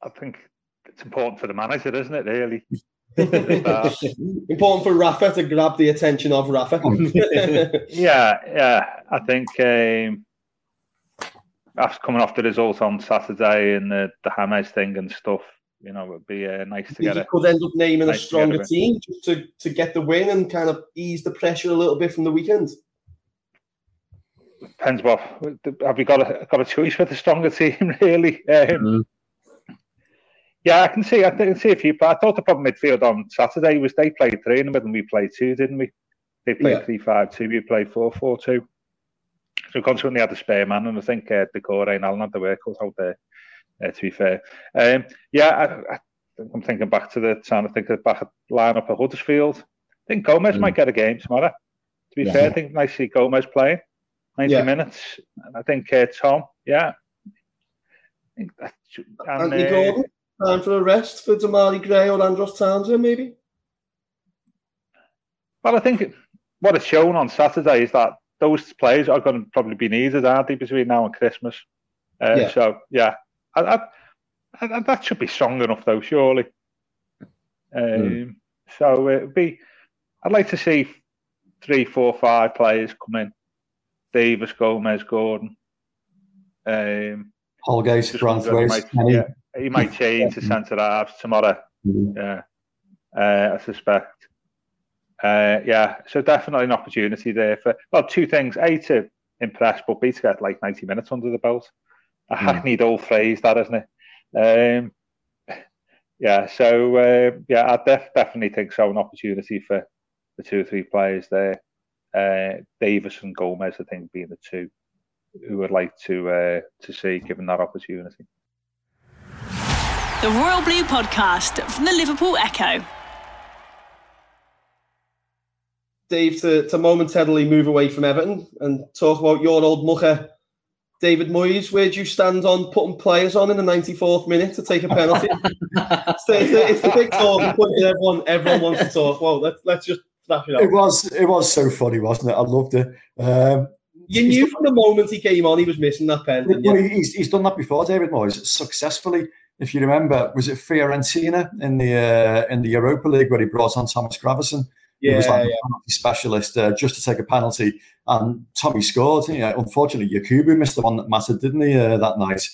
Speaker 5: I think it's important for the manager, isn't it? Really. <laughs>
Speaker 2: important for Rafa to grab the attention of Rafa. <laughs>
Speaker 5: yeah, yeah. I think um, after coming off the result on Saturday and the, the James thing and stuff, you know, it would be uh, nice to get
Speaker 2: it. Could end up naming nice a stronger team just to, to get the win and kind of ease the pressure a little bit from the weekend.
Speaker 5: Depends what have we got a got a choice with a stronger team <laughs> really. Um, mm. Yeah, I can see. I can see a few. I thought the problem midfield on Saturday was they played three in the middle and we played two, didn't we? They played yeah. three five two. We played four four two. So consequently, had a spare man, and I think uh, Doucouré and Allan had the workers out there. Uh, to be fair, um, yeah, I, am thinking back to the time. I think back at lineup at Huddersfield. I think Gomes mm. might get a game tomorrow. To be yeah. fair, I think to see Gomes playing ninety yeah. minutes. And I think uh, Tom, yeah. I think
Speaker 2: that, and, Anthony uh, Gordon. Time for a rest for Demarai Gray or Andros Townsend, maybe?
Speaker 5: Well, I think what it's shown on Saturday is that those players are going to probably be needed, aren't they, between now and Christmas? Uh, yeah. So, yeah, I, I, I, that should be strong enough, though, surely. Um, mm. So it'd be. I'd like to see three, four, five players come in. Davies, Gomes, Gordon. Um,
Speaker 4: Holgate, Branthwaite.
Speaker 5: Yeah, he might change to centre halves tomorrow. Mm-hmm. Yeah, uh, I suspect. Uh, yeah, so definitely an opportunity there for well, two things: a to impress, but b to get like ninety minutes under the belt. A mm. hackneyed old phrase, that isn't it? Um, yeah, so uh, yeah, I def- definitely think so. An opportunity for the two or three players there. Uh, Davies and Gomes, I think, being the two who would like to uh, to see given that opportunity
Speaker 1: the Royal Blue podcast from the Liverpool Echo.
Speaker 2: Dave, to, to momentarily move away from Everton and talk about your old mucker, David Moyes, where do you stand on putting players on in the 94th minute to take a penalty? so <laughs> it's, the, it's the big talk. Everyone, everyone wants to talk. Well, let's, let's just flash it out.
Speaker 4: It was, it was so funny, wasn't it? I loved it. Um,
Speaker 2: you knew from the moment he came on he was missing that pen. Well,
Speaker 4: he's, he's done that before, David Moyes, successfully if you remember, was it Fiorentina in the uh, in the Europa League where he brought on Thomas Gravesen?
Speaker 2: Yeah,
Speaker 4: he was like
Speaker 2: yeah.
Speaker 4: a specialist uh, just to take a penalty, and Tommy scored. You know, unfortunately, Yakubu missed the one that mattered, didn't he, uh, that night?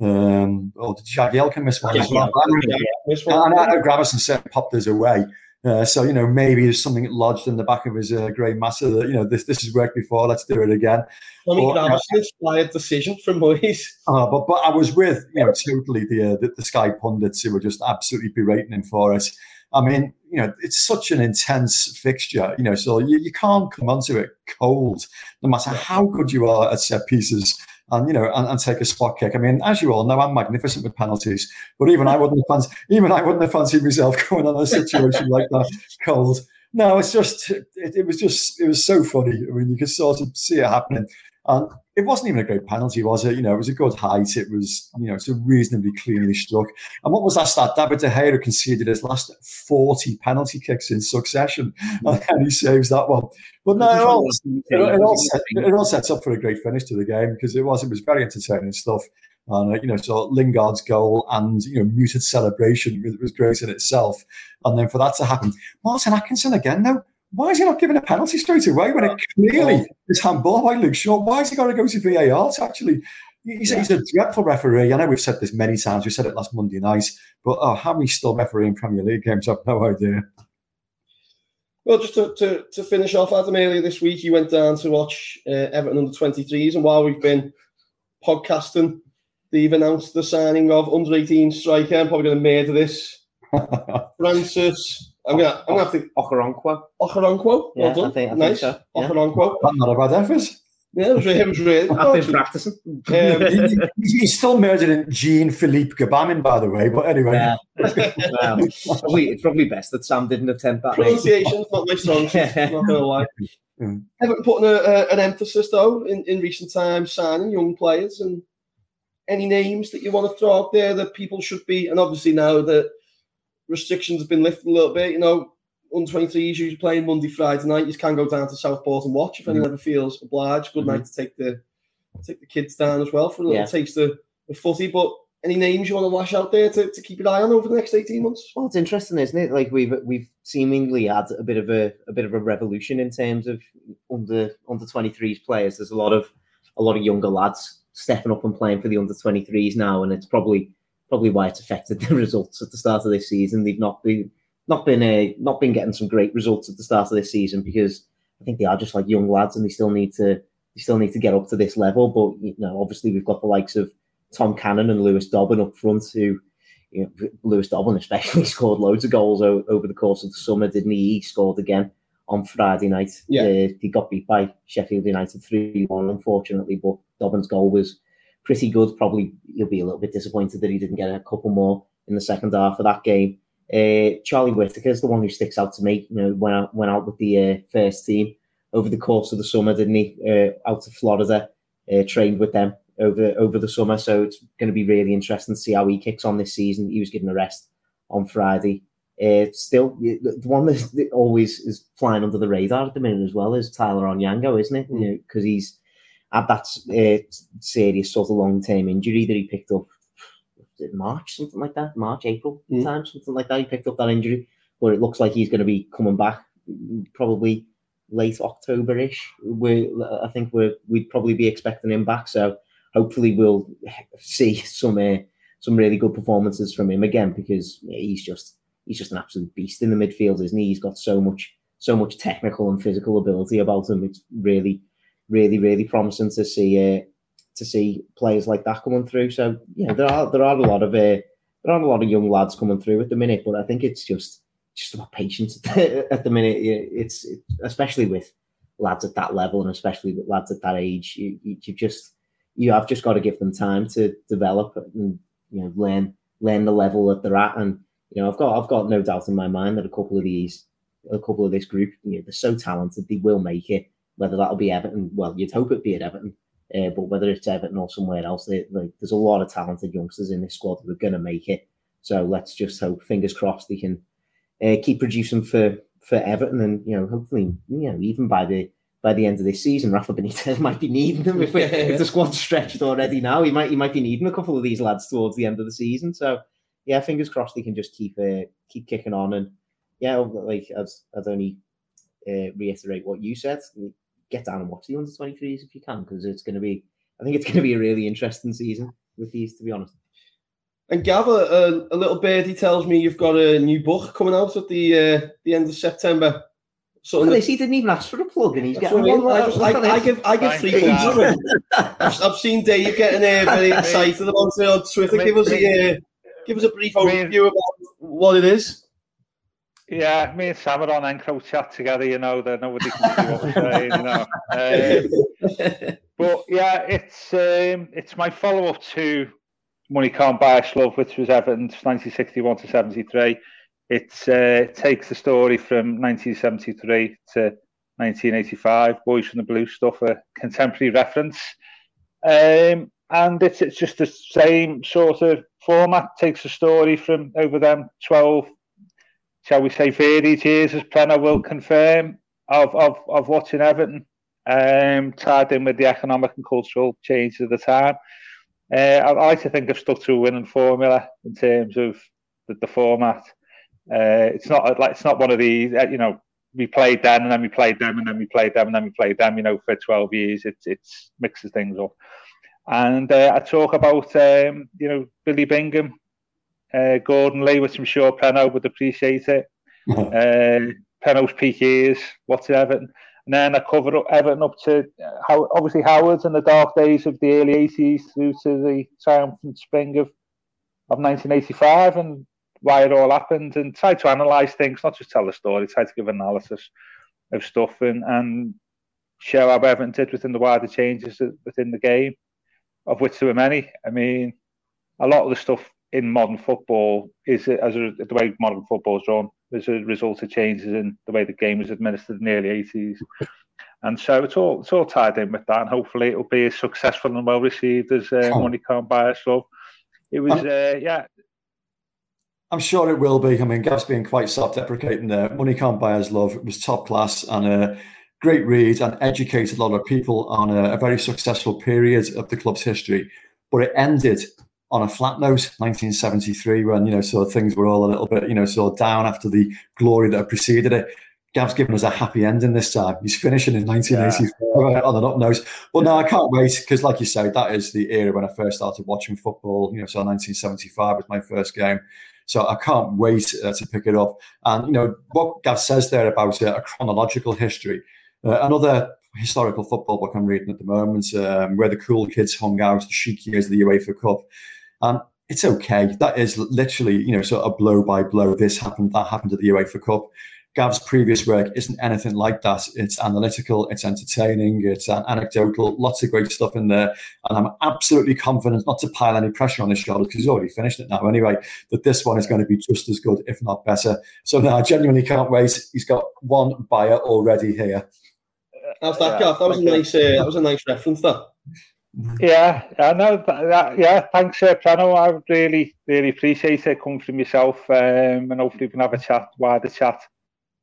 Speaker 4: Um, or did Jagielka miss one well? Yeah, and I know Gravesen said popped his away, uh, so you know maybe there's something lodged in the back of his uh, grey matter that you know this this has worked before. Let's do it again.
Speaker 2: I mean, that was inspired decision from Moyes.
Speaker 4: Uh, but but I was with you know totally the, uh, the the Sky pundits who were just absolutely berating him for it. I mean, you know, it's such an intense fixture, you know, so you, you can't come onto it cold, no matter how good you are at set pieces and you know and, and, take a spot kick. I mean, as you all know, I'm magnificent with penalties, but even I wouldn't have fancied, even I wouldn't have fancied myself <laughs> going on a situation like that cold. No, it's just it, it, was just it was so funny. I mean, you could sort of see it happening, and it wasn't even a great penalty, was it? You know, it was a good height. It was, you know, it's a reasonably cleanly struck. And what was that stat? David De Gea conceded his last 40 penalty kicks in succession, and he saves that one. But no, it all, it, it, all set, it all sets up for a great finish to the game because it was it was very entertaining stuff. And uh, you know, so Lingard's goal and you know muted celebration was, was great in itself. And then for that to happen, Martin Atkinson again though why is he not giving a penalty straight away when it clearly is handball by Luke Shaw? Why has he got to go to VAR to actually He's, yeah. he's a dreadful referee. I know we've said this many times. We said it last Monday night, but oh, how many still refereeing Premier League games? I've no idea.
Speaker 2: Well, just to, to, to finish off, Adam, earlier this week, you went down to watch uh, Everton under 23s. And while we've been podcasting, they've announced the signing of under 18 striker. I'm probably going to murder this. <laughs> Francis. I'm gonna, I'm gonna have to.
Speaker 3: Okoronkwo.
Speaker 2: Okoronkwo. Well
Speaker 3: yeah,
Speaker 2: done.
Speaker 3: I think, I
Speaker 2: nice.
Speaker 3: Think so.
Speaker 2: Yeah. Okoronkwo.
Speaker 4: Not a bad effort.
Speaker 2: Yeah, it was, it was really.
Speaker 3: I've been practicing. <laughs>
Speaker 4: Um, he's still murdering Jean Philippe Gbamin, by the way. But anyway,
Speaker 3: yeah. well, it's, probably, it's probably best that Sam didn't attempt that.
Speaker 2: Pronunciation's not my strong suit. <laughs> not gonna lie. Mm. Everton putting a, a, an emphasis though in, in recent times signing young players and any names that you want to throw out there that people should be, and obviously now that restrictions have been lifted a little bit, you know, under 23s usually playing Monday, Friday night. You can go down to Southport and watch if anyone mm-hmm. ever feels obliged. Good mm-hmm. night to take the take the kids down as well for a little yeah. taste of the footy. But any names you want to lash out there to, to keep an eye on over the next 18 months?
Speaker 3: Well, it's interesting, isn't it? Like we've we've seemingly had a bit of a, a bit of a revolution in terms of under under 23s players. There's a lot of a lot of younger lads stepping up and playing for the under 23s now, and it's probably probably why it's affected the <laughs> results at the start of this season. They've not been not been a not been getting some great results at the start of this season because I think they are just like young lads and they still need to they still need to get up to this level. But you know, obviously we've got the likes of Tom Cannon and Lewis Dobbin up front who you know, <laughs> Lewis Dobbin especially <laughs> scored loads of goals o- over the course of the summer, didn't he? He scored again on Friday night.
Speaker 2: Yeah. Uh,
Speaker 3: he got beat by Sheffield United 3 1, unfortunately, but Dobbin's goal was pretty good. Probably he'll be a little bit disappointed that he didn't get a couple more in the second half of that game. Uh, Charlie Whitaker is the one who sticks out to me. You know, went out, went out with the uh, first team over the course of the summer, didn't he? Uh, out to Florida, uh, trained with them over over the summer. So it's going to be really interesting to see how he kicks on this season. He was given a rest on Friday. Uh, still, the one that always is flying under the radar at the minute as well is Tyler Onyango, isn't it? Because mm. you know, he's had that uh, serious sort of long term injury that he picked up in March, something like that, March, April mm. time, something like that. He picked up that injury, but it looks like he's going to be coming back probably late October-ish. We, I think we we'd probably be expecting him back. So hopefully we'll see some uh, some really good performances from him again because he's just he's just an absolute beast in the midfield, isn't he? He's got so much so much technical and physical ability about him. It's really really really promising to see. Uh, to see players like that coming through. So yeah, there are there are a lot of uh, there are a lot of young lads coming through at the minute, but I think it's just just about patience at the <laughs> minute. It's it, especially with lads at that level and especially with lads at that age, you, you, you just you have just got to give them time to develop and you know learn learn the level that they're at. And you know, I've got I've got no doubt in my mind that a couple of these a couple of this group, you know, they're so talented, they will make it. Whether that'll be Everton, well, you'd hope it'd be at Everton. Uh, but whether it's Everton or somewhere else, they, like, there's a lot of talented youngsters in this squad who are going to make it. So let's just hope, fingers crossed, they can uh, keep producing for for Everton, and you know, hopefully, you know, even by the by the end of this season, Rafa Benitez <laughs> might be needing them if, <laughs> if the squad's stretched already. Now he might he might be needing a couple of these lads towards the end of the season. So yeah, fingers crossed they can just keep uh, keep kicking on, and yeah, like as as only uh, reiterate what you said get down and watch the under 23s if you can, because it's going to be, I think it's going to be a really interesting season with these, to be honest.
Speaker 2: And Gav, a, a little birdie tells me you've got a new book coming out at the uh, the end of September.
Speaker 3: So Look this, he didn't even ask for a plug, and he's getting one.
Speaker 2: I, just, I, I, give I give free plugs. I've, I've seen Dave getting uh, very <laughs> excited about it on Twitter. Give us a uh, give us a brief overview about what it is.
Speaker 5: Yeah, me and Sam are on EncroChat together, you know, that nobody can see what we're saying, you know. <laughs> Um, but yeah, it's um, it's my follow up to Money Can't Buy Us Love, which was Everton's 1961 to 73. It uh, takes the story from 1973 to 1985, Boys from the Blue stuff, a contemporary reference. Um, and it's, it's just the same sort of format, takes the story from over them 12 shall we say, varied years, as Prenna will confirm, of, of, of watching Everton, um, tied in with the economic and cultural changes of the time. Uh, I, like to think I've stuck to a winning formula in terms of the, the format. Uh, it's not like it's not one of these, uh, you know, we played them and then we played them and then we played them and then we played them, you know, for 12 years. It's it's mixes things up. and uh, I talk about um, you know Billy Bingham, uh, Gordon Lee, which I'm sure Preno would appreciate it. <laughs> uh, Preno's peak years, what's Everton, and then I covered up Everton up to uh, how obviously Howard's in the dark days of the early 80s through to the triumphant spring of of 1985 and why it all happened and try to analyse things, not just tell the story, try to give analysis of stuff and, and show how Everton did within the wider changes within the game, of which there were many. I mean, a lot of the stuff in modern football is as a, the way modern football is drawn as a result of changes in the way the game was administered in the early 80s. And so it's all it's all tied in with that, and hopefully it'll be as successful and well received as uh, Money Can't Buy Us Love. It was, uh, yeah,
Speaker 4: I'm sure it will be. I mean, Gav's being quite self-deprecating there. Money Can't Buy Us Love it was top class and a great read and educated a lot of people on a, a very successful period of the club's history. But it ended on a flat note, 1973, when you know, so things were all a little bit, you know, sort of down after the glory that preceded it. Gav's given us a happy ending this time. He's finishing in 1984 yeah. on an up nose. But no, I can't wait because, like you say, that is the era when I first started watching football. You know, so 1975 was my first game. So I can't wait uh, to pick it up. And, you know, what Gav says there about uh, a chronological history, uh, another historical football book I'm reading at the moment, um, where the cool kids hung out, the chic years of the UEFA Cup. And it's okay. That is literally, you know, sort of blow by blow. This happened, that happened at the UEFA Cup. Gav's previous work isn't anything like that. It's analytical, it's entertaining, it's anecdotal, lots of great stuff in there. And I'm absolutely confident, not to pile any pressure on his shoulders because he's already finished it now anyway, that this one is going to be just as good, if not better. So now I genuinely can't wait. He's got one buyer already here.
Speaker 2: How's that, Gav? That was a nice, uh, that was a nice reference, that.
Speaker 5: Yeah, I know. That, yeah, thanks, uh, Prano. I really, really appreciate it coming from yourself, um, and hopefully we can have a chat, wider chat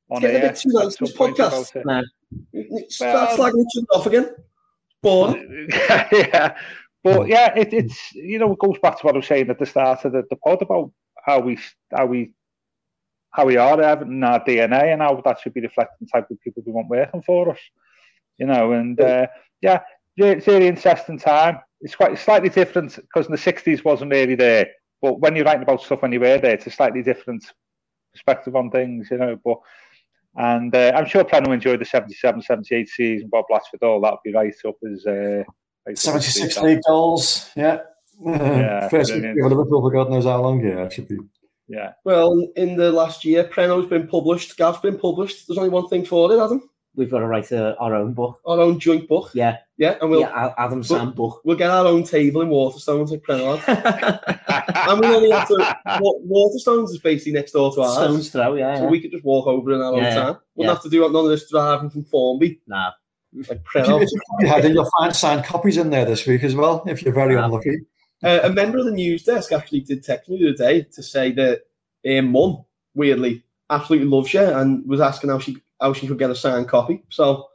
Speaker 2: on Getting a bit too nice this podcast. No. Start slagging each other off again. Born. <laughs>
Speaker 5: yeah. But yeah, it, it's you know it goes back to what I was saying at the start of the, the pod about how we how we how we are having our DNA and how that should be reflecting the type of people we want working for us. You know, and uh, yeah, it's really interesting time. It's quite slightly different because in the '60s wasn't really there. But when you're writing about stuff when you were there, it's a slightly different perspective on things, you know. But and uh, I'm sure Prano enjoyed the 77 78 season. Bob Latchford, all that would be right up as. Uh,
Speaker 4: 76 league goals, yeah. yeah <laughs> First week of Liverpool for God knows how long, yeah, it should be.
Speaker 5: Yeah.
Speaker 2: Well, in the last year, Preno's been published, Gav's been published. There's only one thing for it, Adam.
Speaker 3: We've got to write a, our own book.
Speaker 2: Our own joint book.
Speaker 3: Yeah.
Speaker 2: Yeah, and we'll
Speaker 3: yeah, Adam Sam
Speaker 2: we'll,
Speaker 3: book.
Speaker 2: We'll get our own table in Waterstones like Prenard. <laughs> and we only have to Waterstones is basically next door to ours.
Speaker 3: Stones throw, yeah.
Speaker 2: So
Speaker 3: yeah.
Speaker 2: we could just walk over in our yeah, own time. Wouldn't yeah. have to do none of this driving from Formby.
Speaker 3: Nah.
Speaker 2: Like Prenard.
Speaker 4: yeah, then you'll find signed copies in there this week as well, if you're very nah. unlucky.
Speaker 2: Uh, a member of the news desk actually did text me the other day to say that her mum, weirdly, absolutely loves you and was asking how she how she could get a signed copy. So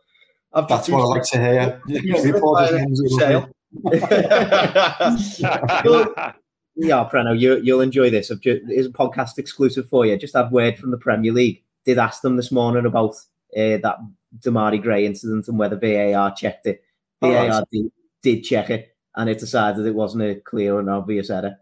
Speaker 4: I've That's what I like to hear. <laughs> <laughs>
Speaker 3: yeah, Preno, you, you'll enjoy this. It's a podcast exclusive for you. Just have word from the Premier League. Did ask them this morning about uh, that Demarai Gray incident and whether VAR checked it. VAR right. did, did, check it, and it decided it wasn't a clear and obvious error.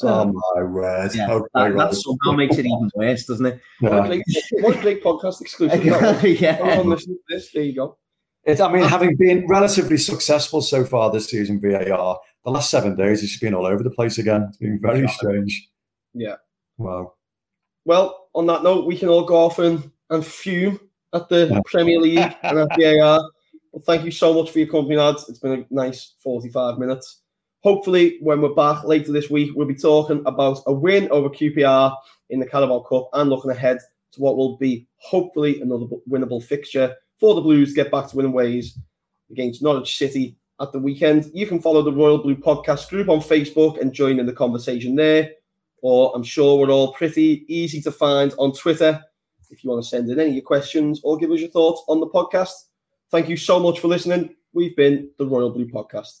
Speaker 4: So, oh my word!
Speaker 3: Yeah, okay, that, that somehow makes it even worse, doesn't it?
Speaker 2: Yeah. What, a great, what great podcast exclusive! <laughs> yeah, on, listen to this. There you go.
Speaker 4: It, I mean, having been relatively successful so far this season, VAR, the last seven days it's been all over the place again. It's been very strange.
Speaker 2: Yeah.
Speaker 4: Wow.
Speaker 2: Well, on that note, we can all go off and, and fume at the yeah. Premier League and at VAR. Well, thank you so much for your company, lads. It's been a nice 45 minutes. Hopefully, when we're back later this week, we'll be talking about a win over QPR in the Carabao Cup and looking ahead to what will be hopefully another winnable fixture for the Blues get back to winning ways against Norwich City at the weekend. You can follow the Royal Blue Podcast group on Facebook and join in the conversation there. Or I'm sure we're all pretty easy to find on Twitter if you want to send in any of your questions or give us your thoughts on the podcast. Thank you so much for listening. We've been the Royal Blue Podcast.